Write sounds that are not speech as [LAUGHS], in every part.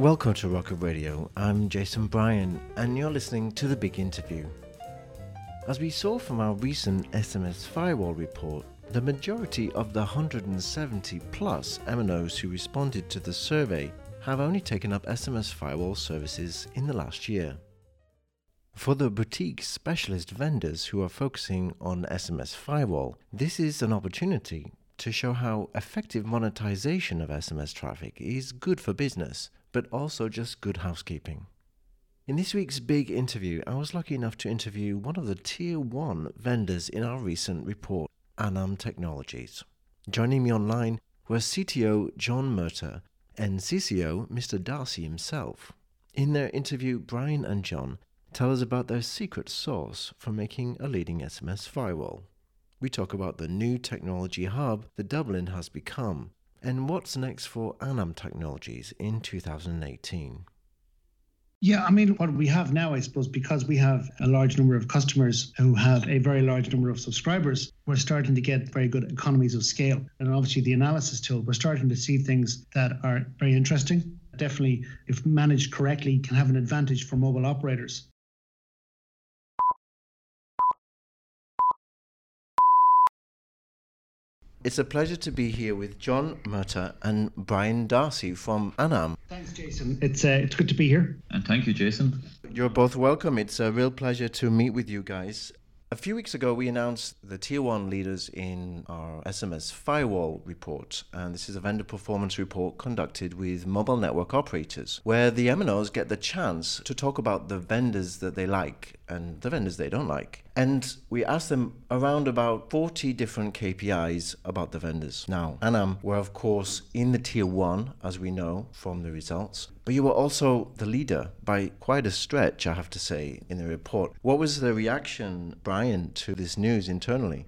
Welcome to Rocket Radio. I'm Jason Bryan, and you're listening to The Big Interview. As we saw from our recent SMS Firewall report, the majority of the 170 plus MNOs who responded to the survey have only taken up SMS firewall services in the last year. For the boutique specialist vendors who are focusing on SMS firewall, this is an opportunity to show how effective monetization of SMS traffic is good for business, but also just good housekeeping. In this week's big interview, I was lucky enough to interview one of the tier 1 vendors in our recent report, Anam Technologies. Joining me online were CTO John Murtagh and CCO Mr. Darcy himself. In their interview, Brian and John tell us about their secret sauce for making a leading SMS firewall. We talk about the new technology hub that Dublin has become and what's next for Anam Technologies in 2018. Yeah, I mean, what we have now, I suppose, because we have a large number of customers who have a very large number of subscribers, we're starting to get very good economies of scale. And obviously, the analysis tool, we're starting to see things that are very interesting. Definitely, if managed correctly, can have an advantage for mobile operators. It's a pleasure to be here with John Murtagh and Brian Darcy from Anam. Thanks, Jason. It's uh, it's good to be here. And thank you, Jason. You're both welcome. It's a real pleasure to meet with you guys. A few weeks ago, we announced the tier one leaders in our SMS firewall report. And this is a vendor performance report conducted with mobile network operators, where the MNOs get the chance to talk about the vendors that they like and the vendors they don't like. And we asked them around about 40 different KPIs about the vendors. Now, Anam were, of course, in the tier one, as we know from the results, but you were also the leader by quite a stretch, I have to say, in the report. What was the reaction, Brian, to this news internally?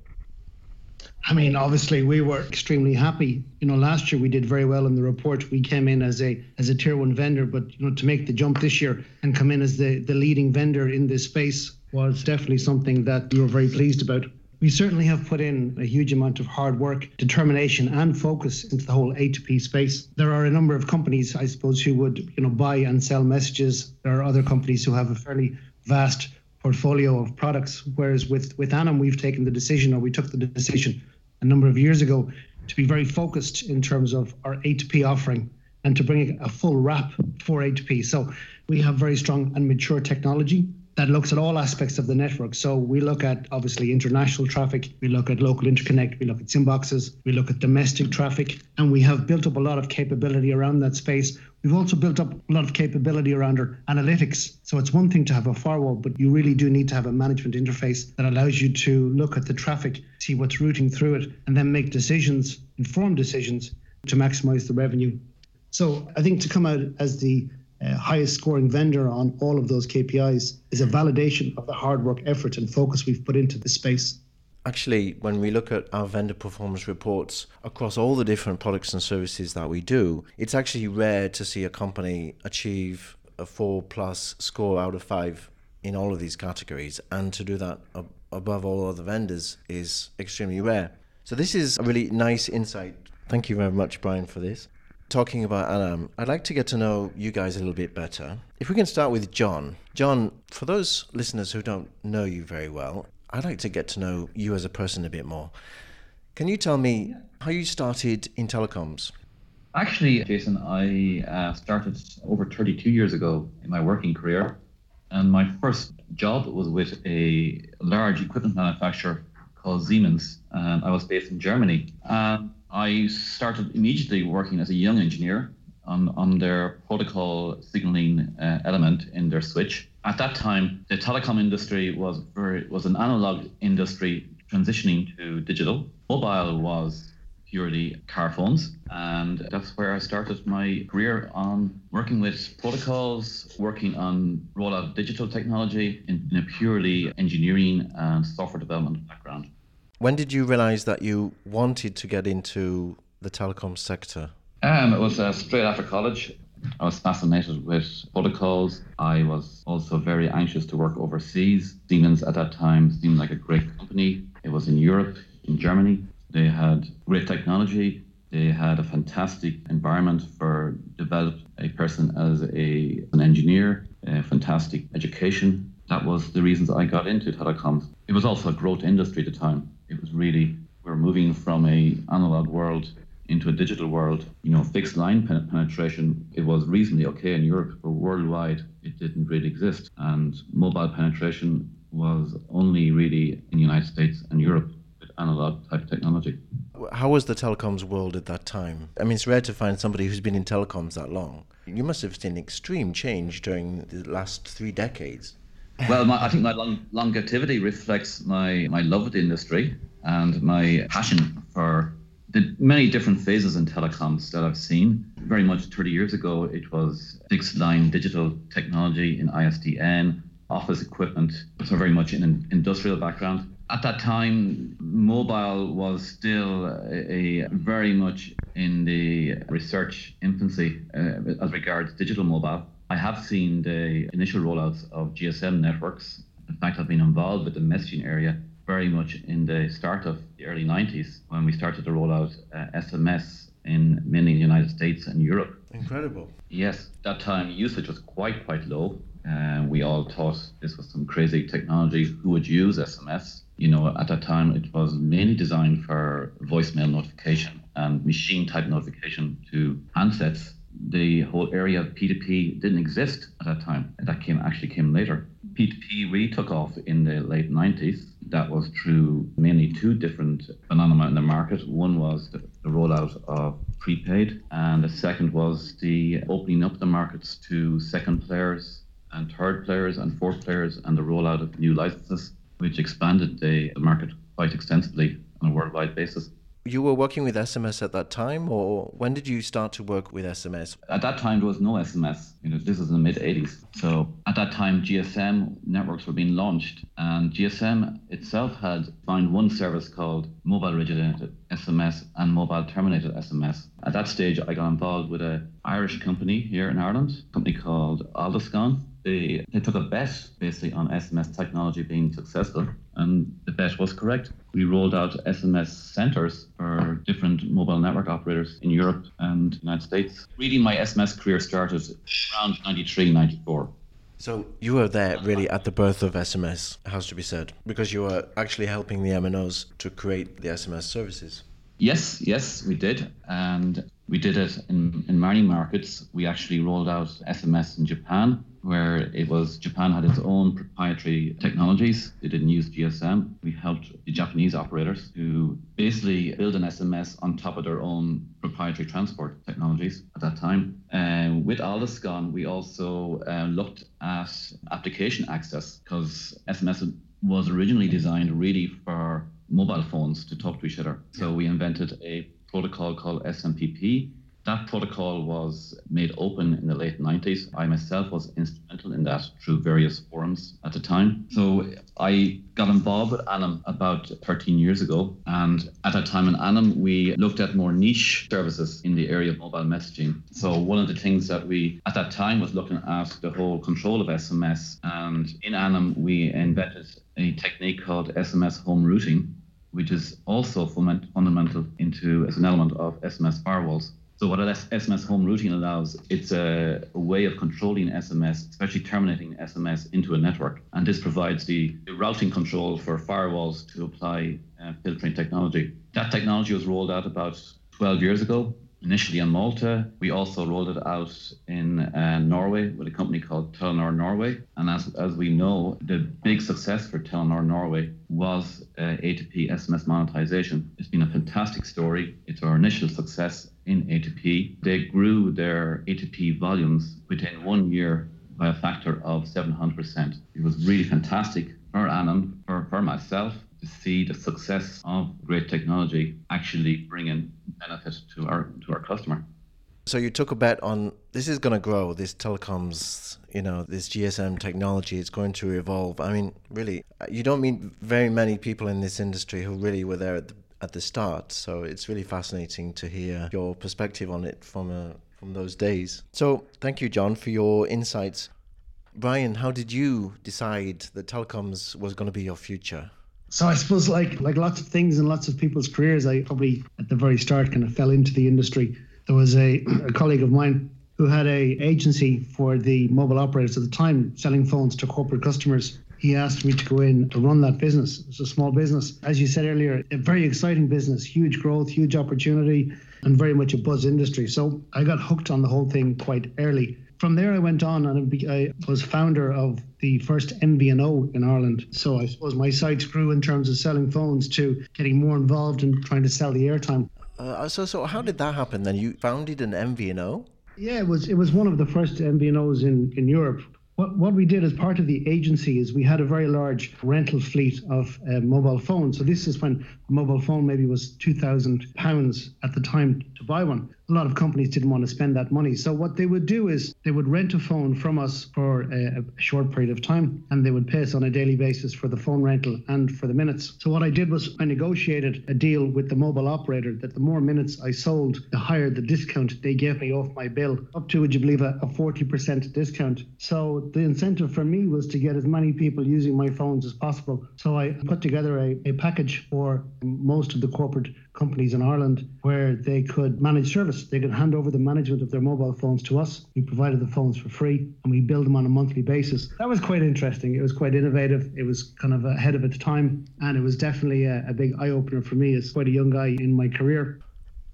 I mean, obviously, we were extremely happy. You know, last year we did very well in the report. We came in as a as a tier one vendor, but you know, to make the jump this year and come in as the the leading vendor in this space was definitely something that we were very pleased about. We certainly have put in a huge amount of hard work, determination, and focus into the whole A2P space. There are a number of companies, I suppose, who would you know buy and sell messages. There are other companies who have a fairly vast portfolio of products. Whereas with with Anam, we've taken the decision, or we took the decision a number of years ago, to be very focused in terms of our A2P offering and to bring a full wrap for A2P. So we have very strong and mature technology that looks at all aspects of the network. So we look at obviously international traffic, we look at local interconnect, we look at SIM boxes, we look at domestic traffic, and we have built up a lot of capability around that space. We've also built up a lot of capability around our analytics. So it's one thing to have a firewall, but you really do need to have a management interface that allows you to look at the traffic, see what's routing through it, and then make decisions, informed decisions to maximize the revenue. So I think to come out as the uh, highest scoring vendor on all of those KPIs is a validation of the hard work, effort, and focus we've put into this space. Actually, when we look at our vendor performance reports across all the different products and services that we do, it's actually rare to see a company achieve a four plus score out of five in all of these categories. And to do that above all other vendors is extremely rare. So, this is a really nice insight. Thank you very much, Brian, for this talking about Anam, I'd like to get to know you guys a little bit better. If we can start with John. John, for those listeners who don't know you very well, I'd like to get to know you as a person a bit more. Can you tell me how you started in telecoms? Actually, Jason, I uh, started over 32 years ago in my working career. And my first job was with a large equipment manufacturer called Siemens. And I was based in Germany. I started immediately working as a young engineer on, on their protocol signaling uh, element in their switch. At that time, the telecom industry was very was an analog industry transitioning to digital. Mobile was purely car phones, and that's where I started my career on working with protocols, working on rollout digital technology in, in a purely engineering and software development background. When did you realize that you wanted to get into the telecom sector? Um, it was uh, straight after college. I was fascinated with protocols. I was also very anxious to work overseas. Siemens at that time seemed like a great company. It was in Europe, in Germany. They had great technology. They had a fantastic environment for develop a person as a an engineer, a fantastic education. That was the reasons I got into telecoms. It was also a growth industry at the time. It was really we we're moving from a analog world into a digital world. You know, fixed line pen- penetration it was reasonably okay in Europe, but worldwide it didn't really exist. And mobile penetration was only really in the United States and Europe with analog type technology. How was the telecoms world at that time? I mean, it's rare to find somebody who's been in telecoms that long. You must have seen extreme change during the last three decades. Well, my, I think my long, longevity reflects my, my love of the industry and my passion for the many different phases in telecoms that I've seen. Very much 30 years ago, it was fixed line digital technology in ISDN, office equipment, so very much in an industrial background. At that time, mobile was still a, a very much in the research infancy uh, as regards digital mobile. I have seen the initial rollouts of GSM networks. In fact, I've been involved with the messaging area very much in the start of the early 90s when we started to roll out uh, SMS in many United States and Europe. Incredible. Yes, that time usage was quite, quite low. Uh, we all thought this was some crazy technology. Who would use SMS? You know, at that time, it was mainly designed for voicemail notification and machine type notification to handsets. The whole area of P2P didn't exist at that time. That came actually came later. P2P really took off in the late 90s. That was through mainly two different phenomena in the market. One was the, the rollout of prepaid, and the second was the opening up the markets to second players and third players and fourth players, and the rollout of new licenses, which expanded the market quite extensively on a worldwide basis. You were working with SMS at that time, or when did you start to work with SMS? At that time, there was no SMS. You know, this was in the mid 80s. So at that time, GSM networks were being launched, and GSM itself had found one service called mobile originated SMS and mobile terminated SMS. At that stage, I got involved with an Irish company here in Ireland, a company called Aldiscon they, they took a bet basically on SMS technology being successful, and the bet was correct. We rolled out SMS centers for different mobile network operators in Europe and United States. Really, my SMS career started around 93, 94. So you were there really at the birth of SMS, has to be said, because you were actually helping the MNOs to create the SMS services. Yes, yes, we did. And we did it in, in many markets. We actually rolled out SMS in Japan, where it was Japan had its own proprietary technologies. They didn't use GSM. We helped the Japanese operators to basically build an SMS on top of their own proprietary transport technologies at that time. And with Aldiscon, we also uh, looked at application access because SMS was originally designed really for mobile phones to talk to each other. So we invented a protocol called SMPP. That protocol was made open in the late 90s. I myself was instrumental in that through various forums at the time. So I got involved with Anam about 13 years ago. And at that time in Anam, we looked at more niche services in the area of mobile messaging. So one of the things that we at that time was looking at the whole control of SMS. And in Anam, we invented a technique called SMS home routing which is also fundamental into as an element of SMS firewalls. So what SMS home routing allows, it's a, a, way of controlling SMS, especially terminating SMS into a network. And this provides the, the routing control for firewalls to apply uh, filtering technology. That technology was rolled out about 12 years ago initially in Malta. We also rolled it out in uh, Norway with a company called Telenor Norway. And as, as we know, the big success for Telenor Norway was uh, A2P SMS monetization. It's been a fantastic story. It's our initial success in A2P. They grew their A2P volumes within one year by a factor of 700%. It was really fantastic for Anam, for, for myself, to see the success of great technology actually bringing benefit to our to our customer. So you took a bet on this is going to grow. This telecoms, you know, this GSM technology is going to evolve. I mean, really, you don't meet very many people in this industry who really were there at the, at the start. So it's really fascinating to hear your perspective on it from a, uh, from those days. So thank you, John, for your insights. Brian, how did you decide that telecoms was going to be your future? So I suppose like like lots of things in lots of people's careers, I probably at the very start kind of fell into the industry. There was a, a colleague of mine who had a agency for the mobile operators at the time, selling phones to corporate customers. He asked me to go in to run that business. It's a small business, as you said earlier, a very exciting business, huge growth, huge opportunity, and very much a buzz industry. So I got hooked on the whole thing quite early. From there, I went on and I was founder of the first MVNO in Ireland. So I suppose my sights grew in terms of selling phones to getting more involved in trying to sell the airtime. Uh, so, so how did that happen? Then you founded an MVNO. Yeah, it was it was one of the first MVNOs in in Europe. What, what we did as part of the agency is we had a very large rental fleet of uh, mobile phones. So this is when a mobile phone maybe was two thousand pounds at the time to buy one a lot of companies didn't want to spend that money. So what they would do is they would rent a phone from us for a, a, short period of time and they would pay us on a daily basis for the phone rental and for the minutes. So what I did was I negotiated a deal with the mobile operator that the more minutes I sold, the higher the discount they gave me off my bill, up to, would you believe, a, a 40% discount. So the incentive for me was to get as many people using my phones as possible. So I put together a, a package for most of the corporate companies in Ireland where they could manage service. They could hand over the management of their mobile phones to us. We provided the phones for free and we billed them on a monthly basis. That was quite interesting. It was quite innovative. It was kind of ahead of its time and it was definitely a, a big eye opener for me as quite a young guy in my career.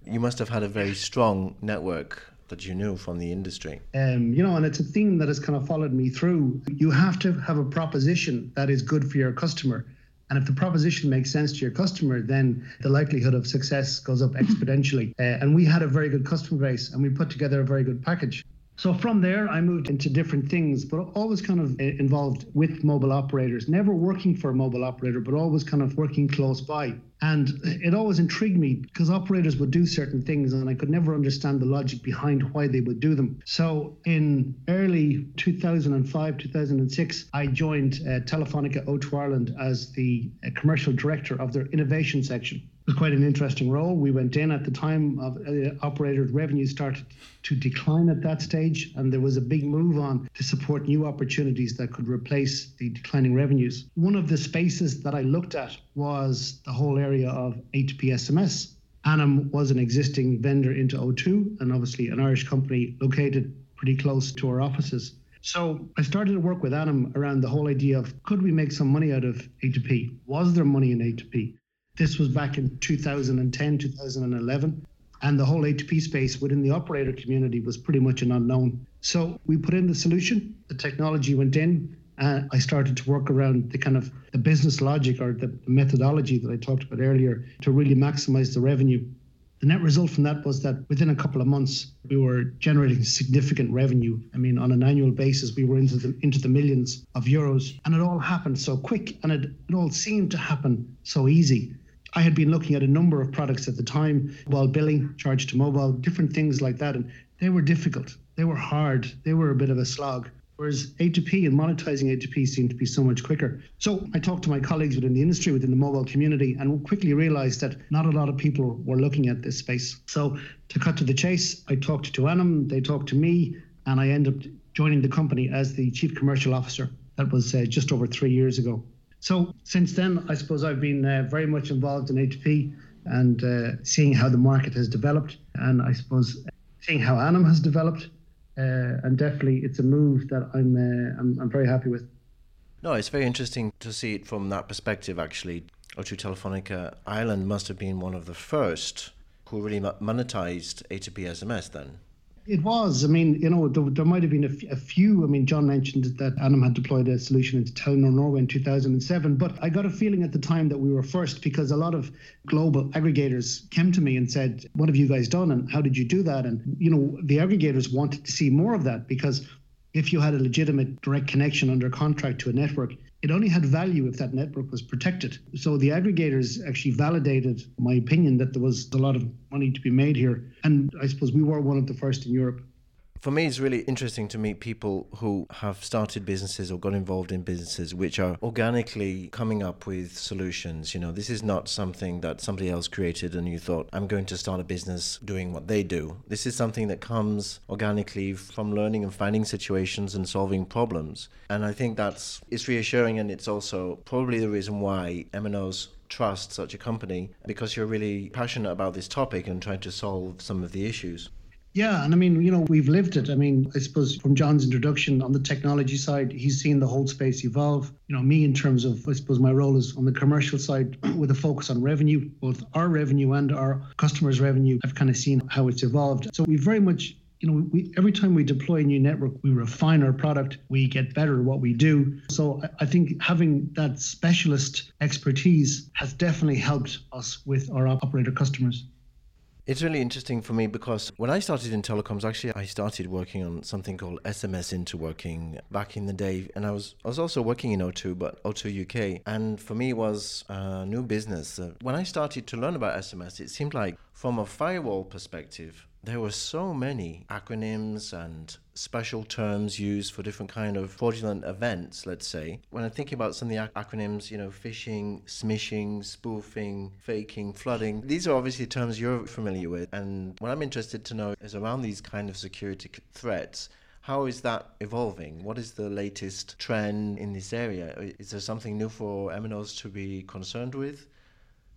You must have had a very strong network that you knew from the industry? Um, you know, and it's a theme that has kind of followed me through. You have to have a proposition that is good for your customer. And if the proposition makes sense to your customer, then the likelihood of success goes up exponentially. Uh, and we had a very good customer base and we put together a very good package. So from there, I moved into different things, but always kind of uh, involved with mobile operators, never working for a mobile operator, but always kind of working close by. And it always intrigued me because operators would do certain things and I could never understand the logic behind why they would do them. So in early 2005, 2006, I joined uh, Telefonica O2 Ireland as the uh, commercial director of their innovation section was quite an interesting role. We went in at the time of uh, operators' revenue started to decline at that stage, and there was a big move on to support new opportunities that could replace the declining revenues. One of the spaces that I looked at was the whole area of A2P SMS. Anam was an existing vendor into O2, and obviously an Irish company located pretty close to our offices. So I started to work with Anam around the whole idea of could we make some money out of A2P? Was there money in A2P? This was back in 2010, 2011. And the whole A2P space within the operator community was pretty much an unknown. So we put in the solution, the technology went in, and I started to work around the kind of the business logic or the methodology that I talked about earlier to really maximize the revenue. The net result from that was that within a couple of months, we were generating significant revenue. I mean, on an annual basis, we were into the into the millions of euros, and it all happened so quick, and it, it all seemed to happen so easy. I had been looking at a number of products at the time, while billing, charge to mobile, different things like that, and they were difficult. They were hard. They were a bit of a slog. Whereas A2P and monetizing A2P seemed to be so much quicker. So I talked to my colleagues within the industry, within the mobile community, and quickly realized that not a lot of people were looking at this space. So to cut to the chase, I talked to Anam, they talked to me, and I ended up joining the company as the chief commercial officer. That was uh, just over three years ago. So since then, I suppose I've been uh, very much involved in A2P and uh, seeing how the market has developed, and I suppose seeing how Anam has developed. Uh, and definitely, it's a move that I'm, uh, I'm I'm very happy with. No, it's very interesting to see it from that perspective. Actually, O2 Telefonica Ireland must have been one of the first who really monetized A2P SMS then. It was. I mean, you know, there, there might have been a, f- a few. I mean, John mentioned that Anam had deployed a solution into Telenor Norway in 2007, but I got a feeling at the time that we were first because a lot of global aggregators came to me and said, "What have you guys done, and how did you do that?" And you know, the aggregators wanted to see more of that because if you had a legitimate direct connection under contract to a network, it only had value if that network was protected. So the aggregators actually validated my opinion that there was a lot of money to be made here. And I suppose we were one of the first in Europe. For me, it's really interesting to meet people who have started businesses or got involved in businesses which are organically coming up with solutions. You know, this is not something that somebody else created and you thought, I'm going to start a business doing what they do. This is something that comes organically from learning and finding situations and solving problems. And I think that's it's reassuring and it's also probably the reason why MNOs trust such a company because you're really passionate about this topic and trying to solve some of the issues. Yeah, and I mean, you know, we've lived it. I mean, I suppose from John's introduction on the technology side, he's seen the whole space evolve. You know, me in terms of, I suppose, my role is on the commercial side [CLEARS THROAT] with a focus on revenue, both our revenue and our customers' revenue. I've kind of seen how it's evolved. So we very much you know, we, every time we deploy a new network, we refine our product, we get better at what we do. So I, I think having that specialist expertise has definitely helped us with our operator customers. It's really interesting for me because when I started in telecoms, actually, I started working on something called SMS interworking back in the day, and I was I was also working in O2, but O2 UK, and for me it was a new business. Uh, when I started to learn about SMS, it seemed like from a firewall perspective, there were so many acronyms and special terms used for different kind of fraudulent events let's say when i'm thinking about some of the acronyms you know phishing smishing spoofing faking flooding these are obviously terms you're familiar with and what i'm interested to know is around these kind of security threats how is that evolving? What is the latest trend in this area? Is there something new for MNOs to be concerned with?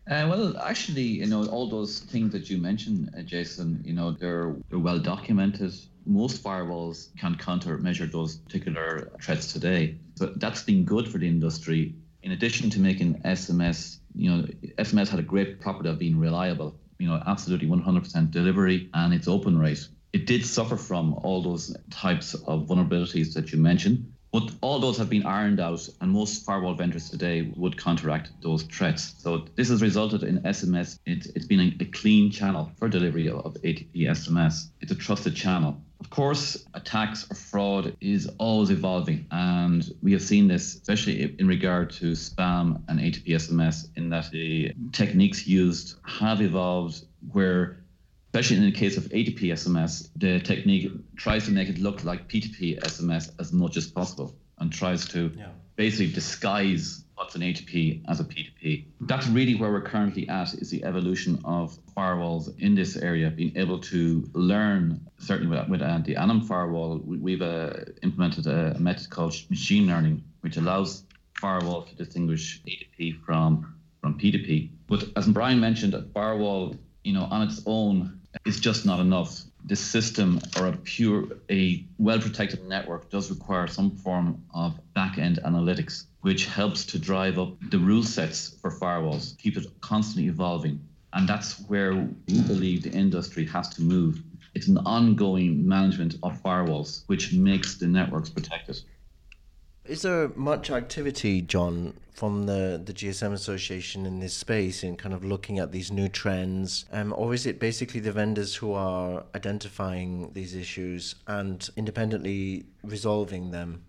Uh, well, actually, you know, all those things that you mentioned, uh, Jason, you know, they're, they're well documented. Most firewalls can countermeasure those particular threats today. So that's been good for the industry. In addition to making SMS, you know, SMS had a great property of being reliable, you know, absolutely 100% delivery and its open rate. It did suffer from all those types of vulnerabilities that you mentioned. But all those have been ironed out, and most firewall vendors today would counteract those threats. So this has resulted in SMS. It, has been a, a, clean channel for delivery of A2P SMS. It's a trusted channel. Of course, attacks or fraud is always evolving, and we have seen this, especially in regard to spam and A2P SMS, in that the techniques used have evolved where especially in the case of A2P SMS, the technique tries to make it look like P2P SMS as much as possible and tries to yeah. basically disguise what's an A2P as a P2P. That's really where we're currently at is the evolution of firewalls in this area, being able to learn, certainly with, with uh, the Anam firewall, we, have uh, implemented a, method called machine learning, which allows firewall to distinguish A2P from, from P2P. But as Brian mentioned, a firewall, you know, on its own is just not enough. This system or a pure, a well protected network does require some form of back end analytics, which helps to drive up the rule sets for firewalls, keep it constantly evolving. And that's where we believe the industry has to move. It's an ongoing management of firewalls, which makes the networks protected. Is there much activity, John, from the, the GSM Association in this space in kind of looking at these new trends? Um, or is it basically the vendors who are identifying these issues and independently resolving them?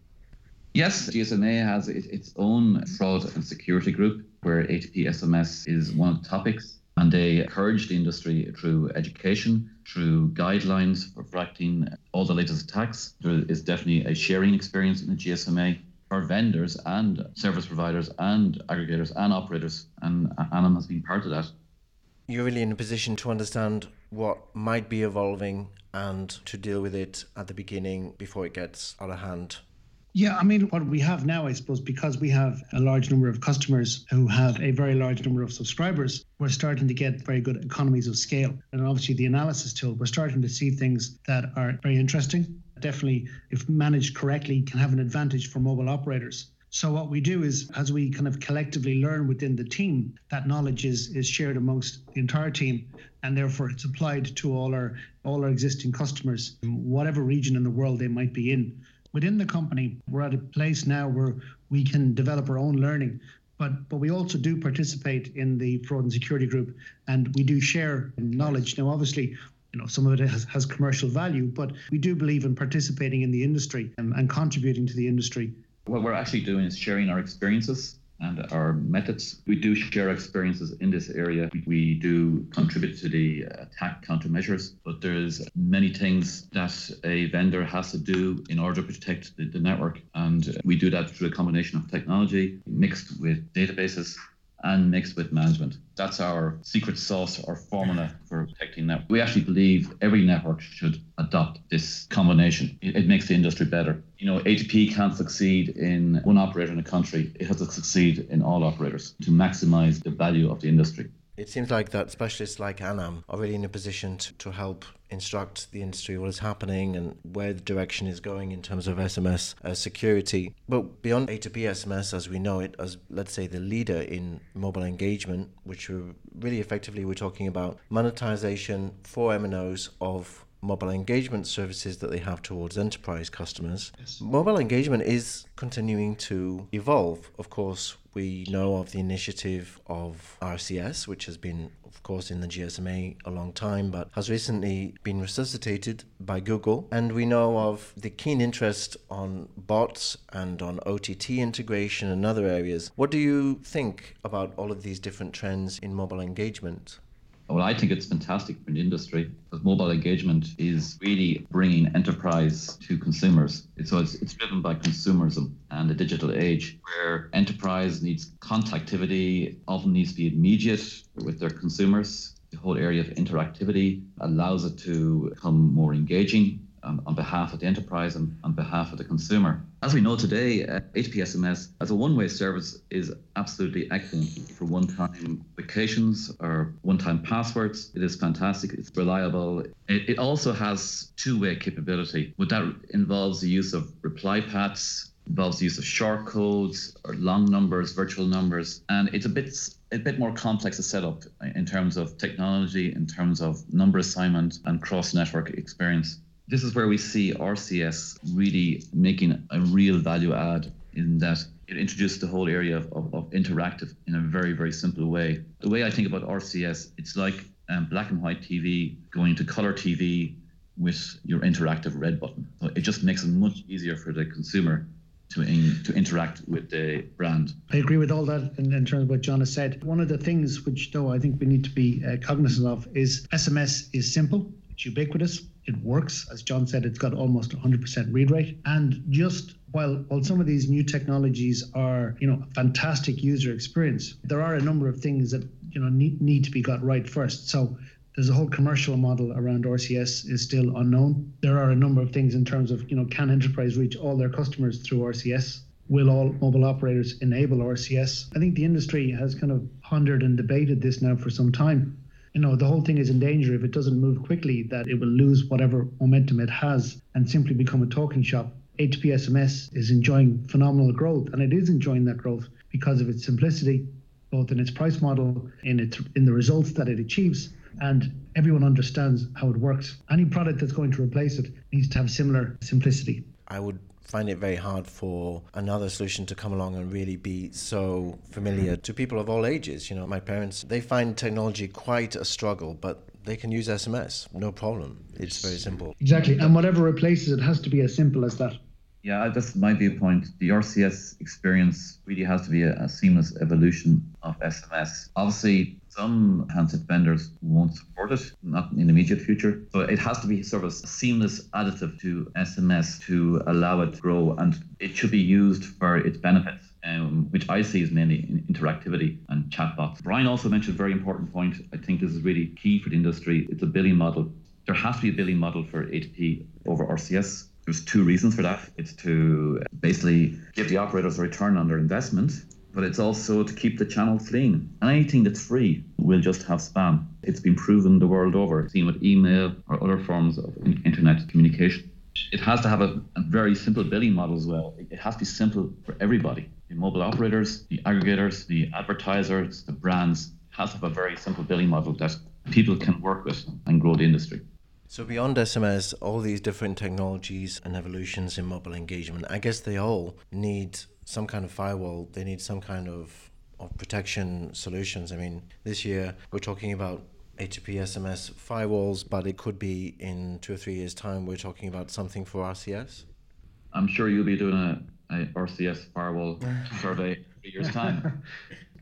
Yes, GSMA has its own fraud and security group where A2P SMS is one of the topics. And they encourage the industry through education, through guidelines for correcting all the latest attacks. There is definitely a sharing experience in the GSMA for vendors and service providers and aggregators and operators, and Anam has been part of that. You're really in a position to understand what might be evolving and to deal with it at the beginning before it gets out of hand. Yeah, I mean, what we have now, I suppose, because we have a large number of customers who have a very large number of subscribers, we're starting to get very good economies of scale. And obviously, the analysis tool, we're starting to see things that are very interesting. Definitely, if managed correctly, can have an advantage for mobile operators. So what we do is, as we kind of collectively learn within the team, that knowledge is is shared amongst the entire team, and therefore it's applied to all our all our existing customers, whatever region in the world they might be in within the company, we're at a place now where we can develop our own learning. But, but we also do participate in the fraud and security group and we do share knowledge. Now, obviously, you know, some of it has, has commercial value, but we do believe in participating in the industry and, and contributing to the industry. What we're actually doing is sharing our experiences and our methods. We do share experiences in this area. We do contribute to the uh, attack countermeasures, but there's many things that a vendor has to do in order to protect the, the network. And we do that through a combination of technology mixed with databases and mixed with management. That's our secret sauce or formula for protecting network. We actually believe every network should adopt this combination. It, it, makes the industry better. You know, A2P can't succeed in one operator in a country. It has to succeed in all operators to maximize the value of the industry. It seems like that specialists like Anam are really in a position to, to help instruct the industry what is happening and where the direction is going in terms of SMS uh, security. But beyond A2P SMS, as we know it, as let's say the leader in mobile engagement, which we're really effectively we're talking about monetization for MNOs of mobile engagement services that they have towards enterprise customers. Yes. Mobile engagement is continuing to evolve. Of course, we know of the initiative of RCS, which has been, of course, in the GSMA a long time, but has recently been resuscitated by Google. And we know of the keen interest on bots and on OTT integration and other areas. What do you think about all of these different trends in mobile engagement? Well, I think it's fantastic for the industry because mobile engagement is really bringing enterprise to consumers. So it's, it's driven by consumerism and the digital age where enterprise needs contactivity, often needs to be immediate with their consumers. The whole area of interactivity allows it to become more engaging on, on behalf of the enterprise and on behalf of the consumer. As we know today, uh, SMS as a one way service is absolutely excellent for one time vacations or one time passwords. It is fantastic, it's reliable. It, it also has two way capability. What that involves the use of reply paths involves the use of short codes or long numbers, virtual numbers, and it's a bit a bit more complex to set up in terms of technology, in terms of number assignment and cross network experience. This is where we see RCS really making a real value add in that it introduced the whole area of, of, of interactive in a very, very simple way. The way I think about RCS, it's like um, black and white TV going to color TV with your interactive red button. So it just makes it much easier for the consumer to, in, to interact with the brand. I agree with all that in, in, terms of what John has said. One of the things which, though, I think we need to be uh, cognizant of is SMS is simple, it's ubiquitous, it works. As John said, it's got almost 100% read rate. And just while while some of these new technologies are, you know, a fantastic user experience, there are a number of things that you know need, need to be got right first. So there's a whole commercial model around RCS is still unknown. There are a number of things in terms of, you know, can enterprise reach all their customers through RCS? Will all mobile operators enable RCS? I think the industry has kind of pondered and debated this now for some time you know the whole thing is in danger. If it doesn't move quickly that it will lose whatever momentum it has and simply become a talking shop. A2P SMS is enjoying phenomenal growth and it is enjoying that growth because of its simplicity both in its price model in its in the results that it achieves and everyone understands how it works. Any product that's going to replace it needs to have similar simplicity. I would find it very hard for another solution to come along and really be so familiar to people of all ages. You know, my parents, they find technology quite a struggle, but they can use SMS, no problem. It's very simple. Exactly. And whatever replaces it has to be as simple as that. Yeah, that's my viewpoint. The RCS experience really has to be a, a seamless evolution of SMS. Obviously, some handset vendors won't support it, not in the immediate future. So it has to be sort of a seamless additive to SMS to allow it to grow, and it should be used for its benefits. Um, which I see as mainly in interactivity and chatbots. Brian also mentioned a very important point. I think this is really key for the industry. It's a billing model. There has to be a billing model for A2P over RCS. There's two reasons for that. It's to basically give the operators a return on their investment but it's also to keep the channel clean. Anything that's free will just have spam. It's been proven the world over, seen with email or other forms of internet communication. It has to have a, a very simple billing model as well. It has to be simple for everybody. The mobile operators, the aggregators, the advertisers, the brands has to have a very simple billing model that people can work with and grow the industry. So beyond SMS, all these different technologies and evolutions in mobile engagement, I guess they all need some kind of firewall. They need some kind of, of protection solutions. I mean, this year we're talking about A2P SMS firewalls, but it could be in two or three years' time we're talking about something for RCS. I'm sure you'll be doing a, a RCS firewall [LAUGHS] survey in three years' time.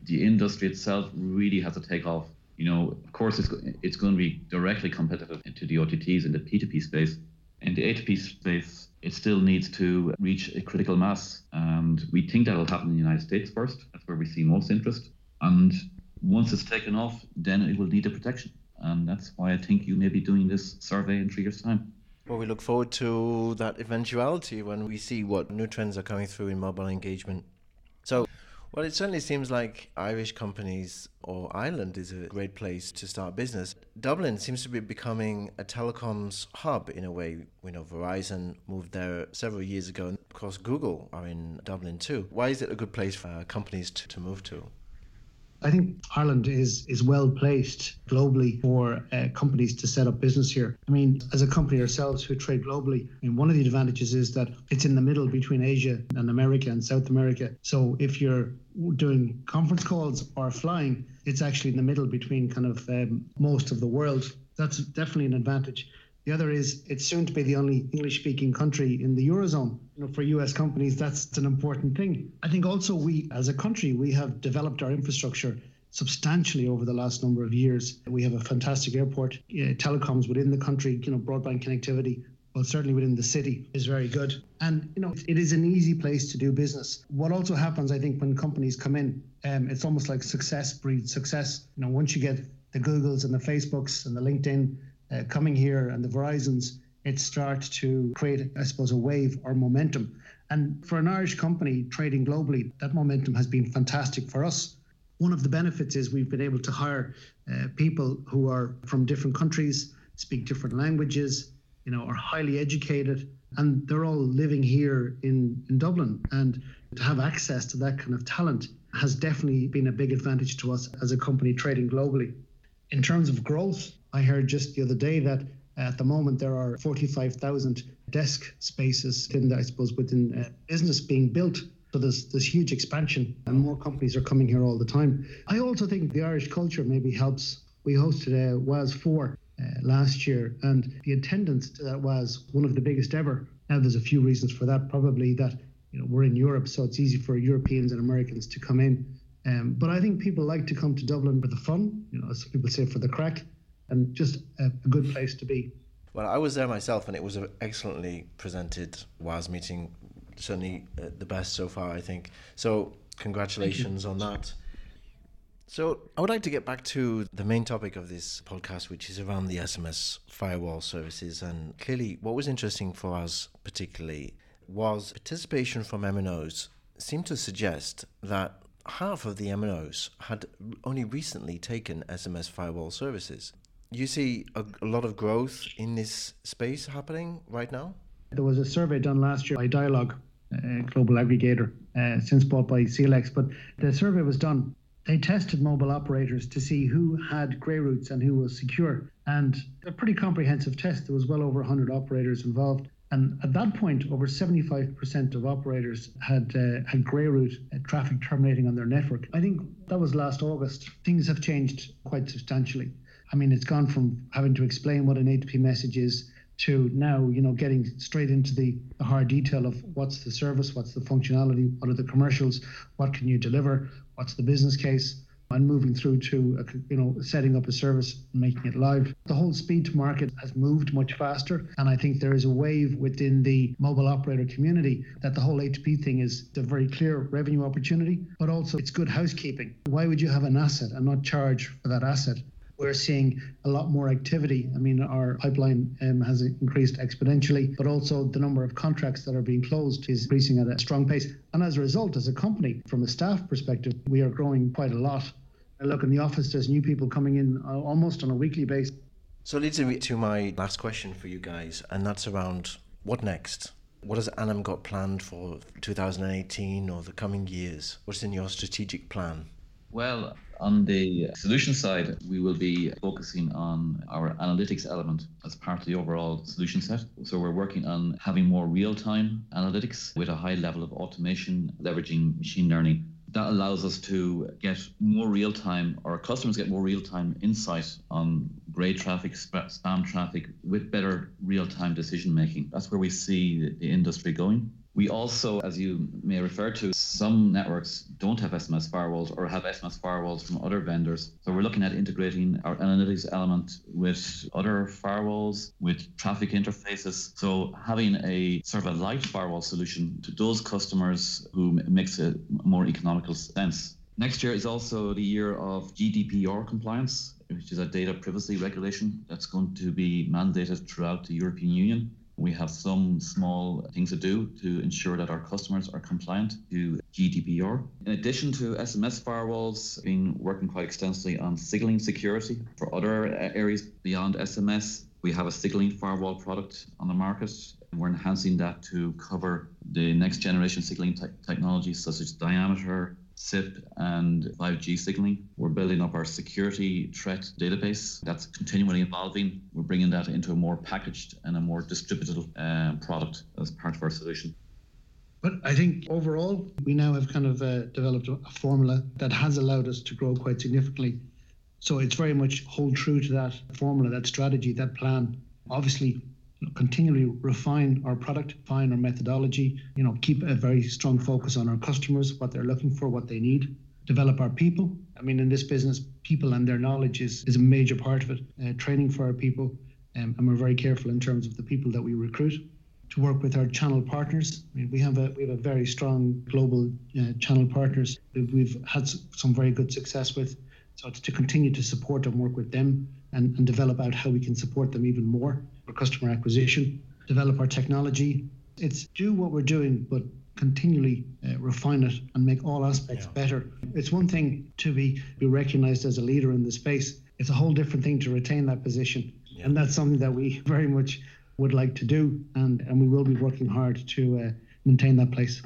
the industry itself really has to take off. You know, of course, it's, it's going to be directly competitive to the OTTs in the P2P space. In the A2P space, it still needs to reach a critical mass. And we think that'll happen in the United States first. That's where we see most interest. And once it's taken off, then it will need a protection. And that's why I think you may be doing this survey in three years' time. Well, we look forward to that eventuality when we see what new trends are coming through in mobile engagement. So, well, it certainly seems like Irish companies or Ireland is a great place to start business. Dublin seems to be becoming a telecoms hub in a way. We know Verizon moved there several years ago, and of course, Google are in Dublin too. Why is it a good place for companies to, to move to? I think Ireland is is well placed globally for uh, companies to set up business here. I mean, as a company ourselves who trade globally, I mean, one of the advantages is that it's in the middle between Asia and America and South America. So if you're doing conference calls or flying, it's actually in the middle between kind of um, most of the world. That's definitely an advantage. The other is it's soon to be the only English speaking country in the Eurozone. You know, for US companies, that's an important thing. I think also we, as a country, we have developed our infrastructure substantially over the last number of years. We have a fantastic airport, telecoms within the country, you know, broadband connectivity, well, certainly within the city is very good. And, you know, it is an easy place to do business. What also happens, I think, when companies come in, um, it's almost like success breeds success. You know, once you get the Googles and the Facebooks and the LinkedIn uh, coming here and the Verizons, it starts to create, I suppose, a wave or momentum. And for an Irish company trading globally, that momentum has been fantastic for us. One of the benefits is we've been able to hire uh, people who are from different countries, speak different languages, you know, are highly educated, and they're all living here in, in Dublin. And to have access to that kind of talent has definitely been a big advantage to us as a company trading globally. In terms of growth, I heard just the other day that at the moment there are 45,000 desk spaces in I suppose within uh, business being built. So there's this huge expansion and more companies are coming here all the time. I also think the Irish culture maybe helps. We hosted a WAS 4 uh, last year and the attendance to that was one of the biggest ever. Now there's a few reasons for that. Probably that you know we're in Europe, so it's easy for Europeans and Americans to come in. Um, but I think people like to come to Dublin for the fun, you know, as people say, for the crack and just a, a good place to be. Well, I was there myself, and it was an excellently presented WAS meeting. Certainly uh, the best so far, I think. So, congratulations on that. So, I would like to get back to the main topic of this podcast, which is around the SMS firewall services. And clearly, what was interesting for us, particularly, was participation from MNOs seemed to suggest that half of the MNOs had only recently taken SMS firewall services you see a, a, lot of growth in this space happening right now? There was a survey done last year by Dialog, a global aggregator, uh, since bought by CLX. But the survey was done. They tested mobile operators to see who had grey routes and who was secure. And a pretty comprehensive test. There was well over 100 operators involved. And at that point, over 75% of operators had uh, had grey route uh, traffic terminating on their network. I think that was last August. Things have changed quite substantially. I mean, it's gone from having to explain what an A2P message is to now, you know, getting straight into the, the hard detail of what's the service, what's the functionality, what are the commercials, what can you deliver, what's the business case, and moving through to, you know, setting up a service and making it live. The whole speed to market has moved much faster, and I think there is a wave within the mobile operator community that the whole A2P thing is a very clear revenue opportunity, but also it's good housekeeping. Why would you have an asset and not charge for that asset? we're seeing a lot more activity. I mean, our pipeline um, has increased exponentially, but also the number of contracts that are being closed is increasing at a strong pace. And as a result, as a company, from a staff perspective, we are growing quite a lot. I look in the office, there's new people coming in uh, almost on a weekly basis. So it leads me to my last question for you guys, and that's around what next? What has Anam got planned for 2018 or the coming years? What's in your strategic plan? Well, on the solution side, we will be focusing on our analytics element as part of the overall solution set. So we're working on having more real-time analytics with a high level of automation, leveraging machine learning. That allows us to get more real time, our customers get more real time insight on grey traffic, spam traffic with better real time decision making. That's where we see the industry going. We also, as you may refer to, some networks don't have SMS firewalls or have SMS firewalls from other vendors. So we're looking at integrating our analytics element with other firewalls, with traffic interfaces. So having a sort of a light firewall solution to those customers who makes it more economical sense. Next year is also the year of GDPR compliance, which is a data privacy regulation that's going to be mandated throughout the European Union. We have some small things to do to ensure that our customers are compliant to GDPR. In addition to SMS firewalls, we've been working quite extensively on signaling security for other areas beyond SMS. We have a signaling firewall product on the market. And we're enhancing that to cover the next generation signaling te- technologies such as diameter, SIP and 5G signaling. We're building up our security threat database. That's continually evolving. We're bringing that into a more packaged and a more distributed uh, product as part of our solution. But I think overall, we now have kind of uh, developed a formula that has allowed us to grow quite significantly. So it's very much hold true to that formula, that strategy, that plan. Obviously, continually refine our product, refine our methodology, you know, keep a very strong focus on our customers, what they're looking for, what they need, develop our people. I mean, in this business, people and their knowledge is, is a major part of it. Uh, training for our people, um, and we're very careful in terms of the people that we recruit. To work with our channel partners, I mean, we have a we have a very strong global uh, channel partners we've had some very good success with. So to continue to support and work with them and, and develop out how we can support them even more for customer acquisition, develop our technology. It's do what we're doing, but continually uh, refine it and make all aspects yeah. better. It's one thing to be, be recognized as a leader in the space. It's a whole different thing to retain that position. Yeah. And that's something that we very much would like to do. And, and we will be working hard to uh, maintain that place.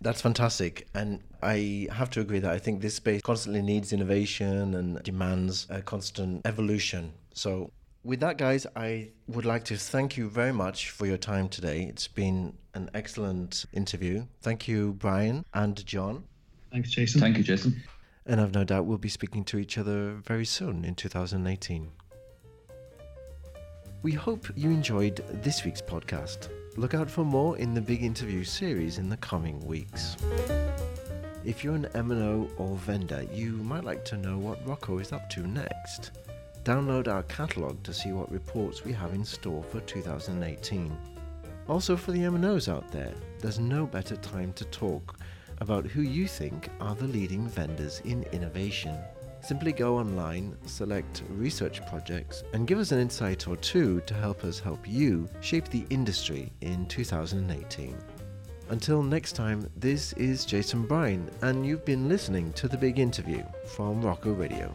That's fantastic. And I have to agree that I think this space constantly needs innovation and demands a constant evolution. So with that, guys, I would like to thank you very much for your time today. It's been an excellent interview. Thank you, Brian and John. Thanks, Jason. Thank you, Jason. And I've no doubt we'll be speaking to each other very soon in 2018. We hope you enjoyed this week's podcast. Look out for more in the Big Interview series in the coming weeks. If you're an MNO or vendor, you might like to know what Rocco is up to next. Download our catalogue to see what reports we have in store for 2018. Also, for the MNOs out there, there's no better time to talk about who you think are the leading vendors in innovation. Simply go online, select research projects, and give us an insight or two to help us help you shape the industry in 2018. Until next time, this is Jason Bryan, and you've been listening to The Big Interview from Rocco Radio.